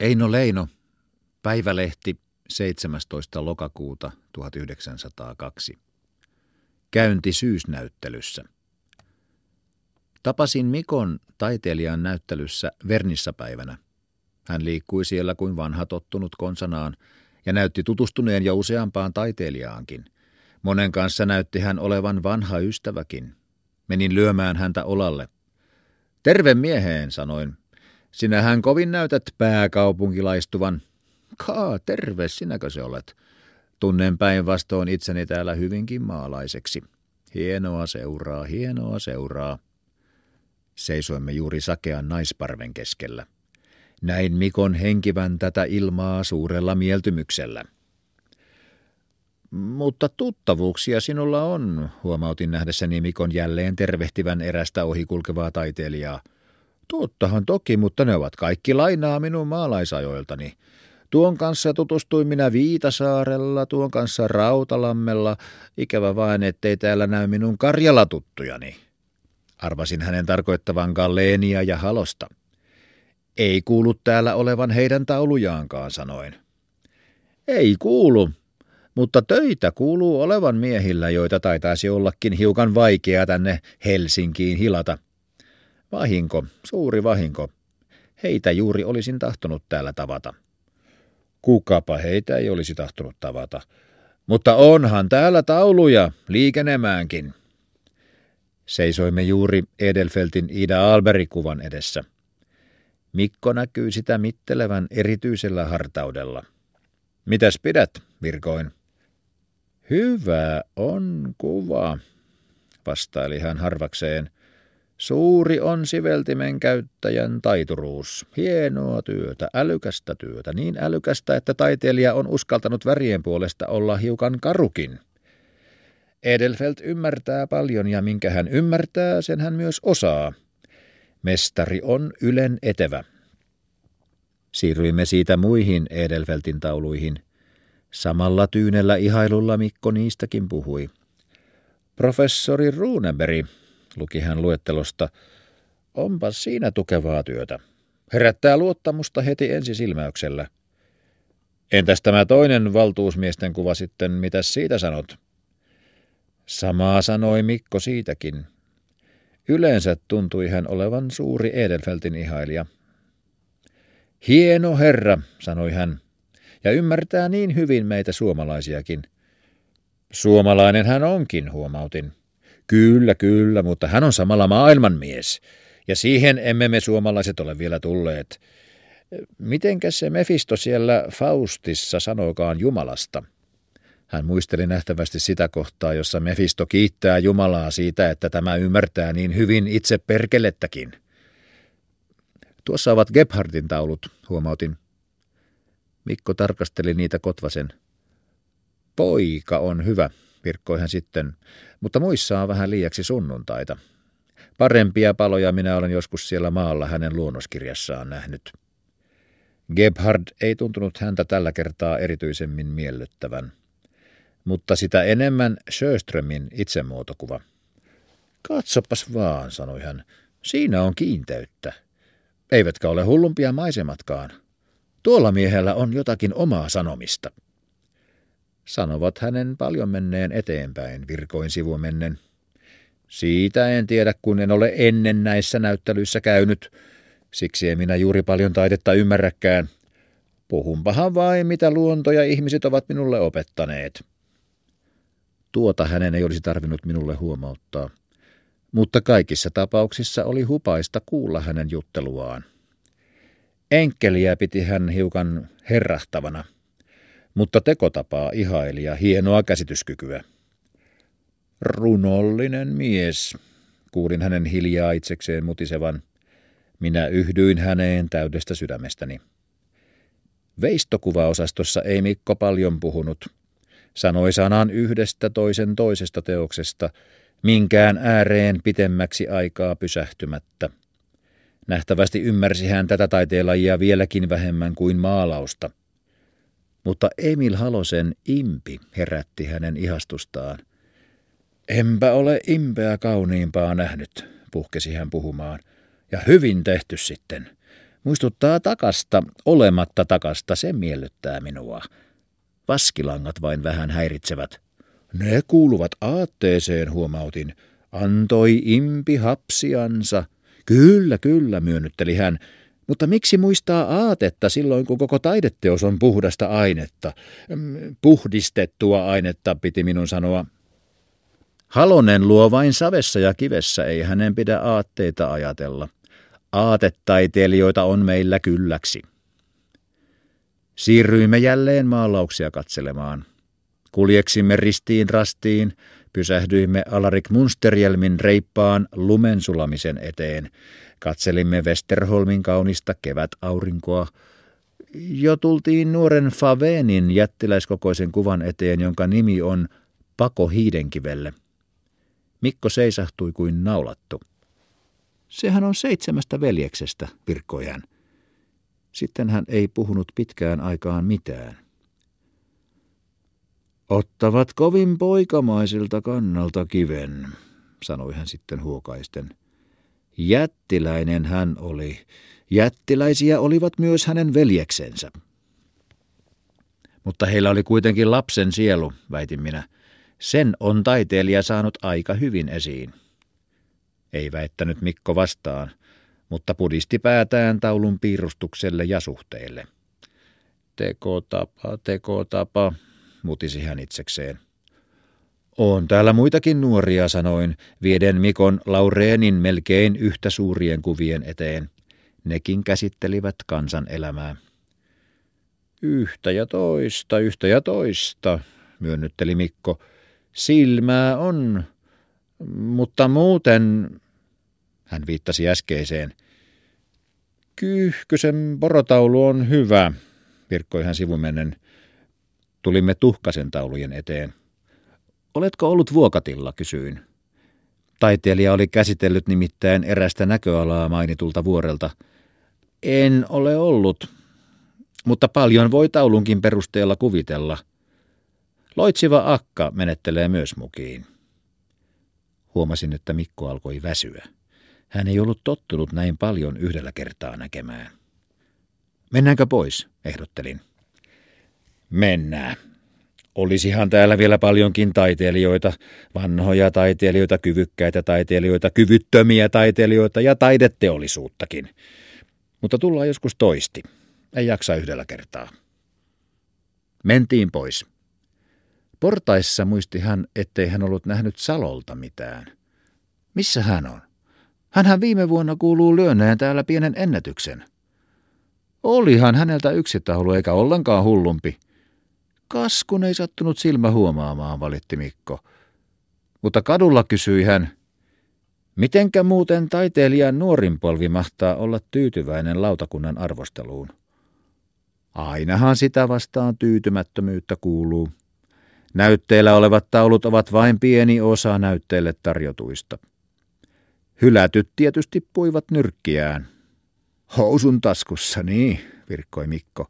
Eino Leino, Päivälehti 17. lokakuuta 1902. Käynti syysnäyttelyssä. Tapasin Mikon taiteilijan näyttelyssä Vernissapäivänä. Hän liikkui siellä kuin vanha tottunut konsanaan ja näytti tutustuneen jo useampaan taiteilijaankin. Monen kanssa näytti hän olevan vanha ystäväkin. Menin lyömään häntä olalle. Terve mieheen, sanoin. Sinähän kovin näytät pääkaupunkilaistuvan. Kaa, terve, sinäkö se olet? Tunnen päinvastoin itseni täällä hyvinkin maalaiseksi. Hienoa seuraa, hienoa seuraa. Seisoimme juuri sakean naisparven keskellä. Näin Mikon henkivän tätä ilmaa suurella mieltymyksellä. Mutta tuttavuuksia sinulla on, huomautin nähdessäni Mikon jälleen tervehtivän erästä ohikulkevaa taiteilijaa. Tottahan toki, mutta ne ovat kaikki lainaa minun maalaisajoiltani. Tuon kanssa tutustuin minä Viitasaarella, tuon kanssa Rautalammella. Ikävä vain, ettei täällä näy minun karjalatuttujani. Arvasin hänen tarkoittavan Galleenia ja Halosta. Ei kuulu täällä olevan heidän taulujaankaan, sanoin. Ei kuulu, mutta töitä kuuluu olevan miehillä, joita taitaisi ollakin hiukan vaikeaa tänne Helsinkiin hilata. Vahinko, suuri vahinko. Heitä juuri olisin tahtonut täällä tavata. Kukapa heitä ei olisi tahtonut tavata. Mutta onhan täällä tauluja liikenemäänkin. Seisoimme juuri Edelfeltin Ida Alberi-kuvan edessä. Mikko näkyy sitä mittelevän erityisellä hartaudella. Mitäs pidät, virkoin? Hyvä on kuva, vastaili hän harvakseen. Suuri on siveltimen käyttäjän taituruus. Hienoa työtä, älykästä työtä, niin älykästä, että taiteilija on uskaltanut värien puolesta olla hiukan karukin. Edelfelt ymmärtää paljon ja minkä hän ymmärtää, sen hän myös osaa. Mestari on ylen etevä. Siirryimme siitä muihin Edelfeltin tauluihin. Samalla tyynellä ihailulla Mikko niistäkin puhui. Professori Runeberg, luki hän luettelosta, onpa siinä tukevaa työtä. Herättää luottamusta heti ensisilmäyksellä. Entäs tämä toinen valtuusmiesten kuva sitten, mitä siitä sanot? Samaa sanoi Mikko siitäkin. Yleensä tuntui hän olevan suuri Edelfeltin ihailija. Hieno herra, sanoi hän, ja ymmärtää niin hyvin meitä suomalaisiakin. Suomalainen hän onkin, huomautin. Kyllä, kyllä, mutta hän on samalla maailmanmies, ja siihen emme me suomalaiset ole vielä tulleet. Mitenkäs se Mefisto siellä Faustissa sanokaan Jumalasta? Hän muisteli nähtävästi sitä kohtaa, jossa Mefisto kiittää Jumalaa siitä, että tämä ymmärtää niin hyvin itse perkelettäkin. Tuossa ovat Gebhardin taulut, huomautin. Mikko tarkasteli niitä kotvasen. Poika on hyvä, virkkoi hän sitten, mutta muissa on vähän liiaksi sunnuntaita. Parempia paloja minä olen joskus siellä maalla hänen luonnoskirjassaan nähnyt. Gebhard ei tuntunut häntä tällä kertaa erityisemmin miellyttävän, mutta sitä enemmän Sjöströmin itsemuotokuva. Katsopas vaan, sanoi hän, siinä on kiinteyttä. Eivätkä ole hullumpia maisematkaan. Tuolla miehellä on jotakin omaa sanomista. Sanovat hänen paljon menneen eteenpäin, virkoin sivumennen. Siitä en tiedä, kun en ole ennen näissä näyttelyissä käynyt. Siksi en minä juuri paljon taidetta ymmärräkään. Puhunpahan vain, mitä luonto ja ihmiset ovat minulle opettaneet. Tuota hänen ei olisi tarvinnut minulle huomauttaa. Mutta kaikissa tapauksissa oli hupaista kuulla hänen jutteluaan. Enkeliä piti hän hiukan herrahtavana – mutta tekotapaa ihaili ja hienoa käsityskykyä. Runollinen mies, kuulin hänen hiljaa itsekseen mutisevan. Minä yhdyin häneen täydestä sydämestäni. Veistokuvaosastossa ei Mikko paljon puhunut. Sanoi sanan yhdestä toisen toisesta teoksesta, minkään ääreen pitemmäksi aikaa pysähtymättä. Nähtävästi ymmärsi hän tätä taiteenlajia vieläkin vähemmän kuin maalausta – mutta Emil Halosen impi herätti hänen ihastustaan. Enpä ole impeä kauniimpaa nähnyt, puhkesi hän puhumaan. Ja hyvin tehty sitten. Muistuttaa takasta, olematta takasta, se miellyttää minua. Vaskilangat vain vähän häiritsevät. Ne kuuluvat aatteeseen, huomautin. Antoi impi hapsiansa. Kyllä, kyllä, myönnytteli hän. Mutta miksi muistaa aatetta silloin, kun koko taideteos on puhdasta ainetta? Mm, puhdistettua ainetta, piti minun sanoa. Halonen luo vain savessa ja kivessä, ei hänen pidä aatteita ajatella. Aatetaiteilijoita on meillä kylläksi. Siirryimme jälleen maalauksia katselemaan. Kuljeksimme ristiin rastiin, pysähdyimme Alarik Munsterjelmin reippaan lumensulamisen eteen. Katselimme Westerholmin kaunista kevätaurinkoa. Jo tultiin nuoren Favenin jättiläiskokoisen kuvan eteen, jonka nimi on Pako Hiidenkivelle. Mikko seisahtui kuin naulattu. Sehän on seitsemästä veljeksestä, virkkoi hän. Sitten hän ei puhunut pitkään aikaan mitään. Ottavat kovin poikamaisilta kannalta kiven, sanoi hän sitten huokaisten. Jättiläinen hän oli. Jättiläisiä olivat myös hänen veljeksensä. Mutta heillä oli kuitenkin lapsen sielu, väitin minä. Sen on taiteilija saanut aika hyvin esiin. Ei väittänyt Mikko vastaan, mutta pudisti päätään taulun piirustukselle ja suhteille. Tekotapa, tekotapa, mutisi hän itsekseen. On täällä muitakin nuoria, sanoin, vieden Mikon Laureenin melkein yhtä suurien kuvien eteen. Nekin käsittelivät kansan elämää. Yhtä ja toista, yhtä ja toista, myönnytteli Mikko. Silmää on, mutta muuten, hän viittasi äskeiseen. Kyyhkysen porotaulu on hyvä, virkkoi hän sivumennen. Tulimme tuhkasen taulujen eteen. Oletko ollut vuokatilla, kysyin. Taiteilija oli käsitellyt nimittäin erästä näköalaa mainitulta vuorelta. En ole ollut, mutta paljon voi taulunkin perusteella kuvitella. Loitsiva akka menettelee myös mukiin. Huomasin, että Mikko alkoi väsyä. Hän ei ollut tottunut näin paljon yhdellä kertaa näkemään. Mennäänkö pois, ehdottelin. Mennään. Olisihan täällä vielä paljonkin taiteilijoita, vanhoja taiteilijoita, kyvykkäitä taiteilijoita, kyvyttömiä taiteilijoita ja taideteollisuuttakin. Mutta tullaan joskus toisti. Ei jaksa yhdellä kertaa. Mentiin pois. Portaissa muisti hän, ettei hän ollut nähnyt Salolta mitään. Missä hän on? Hänhän viime vuonna kuuluu lyönneen täällä pienen ennätyksen. Olihan häneltä yksi taulu eikä ollenkaan hullumpi. Kaskun ei sattunut silmä huomaamaan, valitti Mikko. Mutta kadulla kysyi hän, mitenkä muuten taiteilijan nuorin polvi mahtaa olla tyytyväinen lautakunnan arvosteluun? Ainahan sitä vastaan tyytymättömyyttä kuuluu. Näytteellä olevat taulut ovat vain pieni osa näytteelle tarjotuista. Hylätyt tietysti puivat nyrkkiään. Housun taskussa, niin, virkkoi Mikko.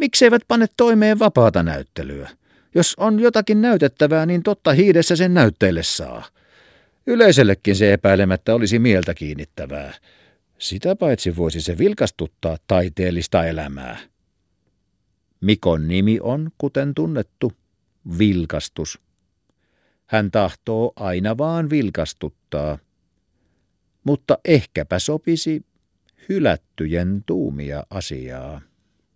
Mikseivät pane toimeen vapaata näyttelyä? Jos on jotakin näytettävää, niin totta hiidessä sen näytteille saa. Yleisellekin se epäilemättä olisi mieltä kiinnittävää. Sitä paitsi voisi se vilkastuttaa taiteellista elämää. Mikon nimi on, kuten tunnettu, vilkastus. Hän tahtoo aina vaan vilkastuttaa. Mutta ehkäpä sopisi hylättyjen tuumia asiaa.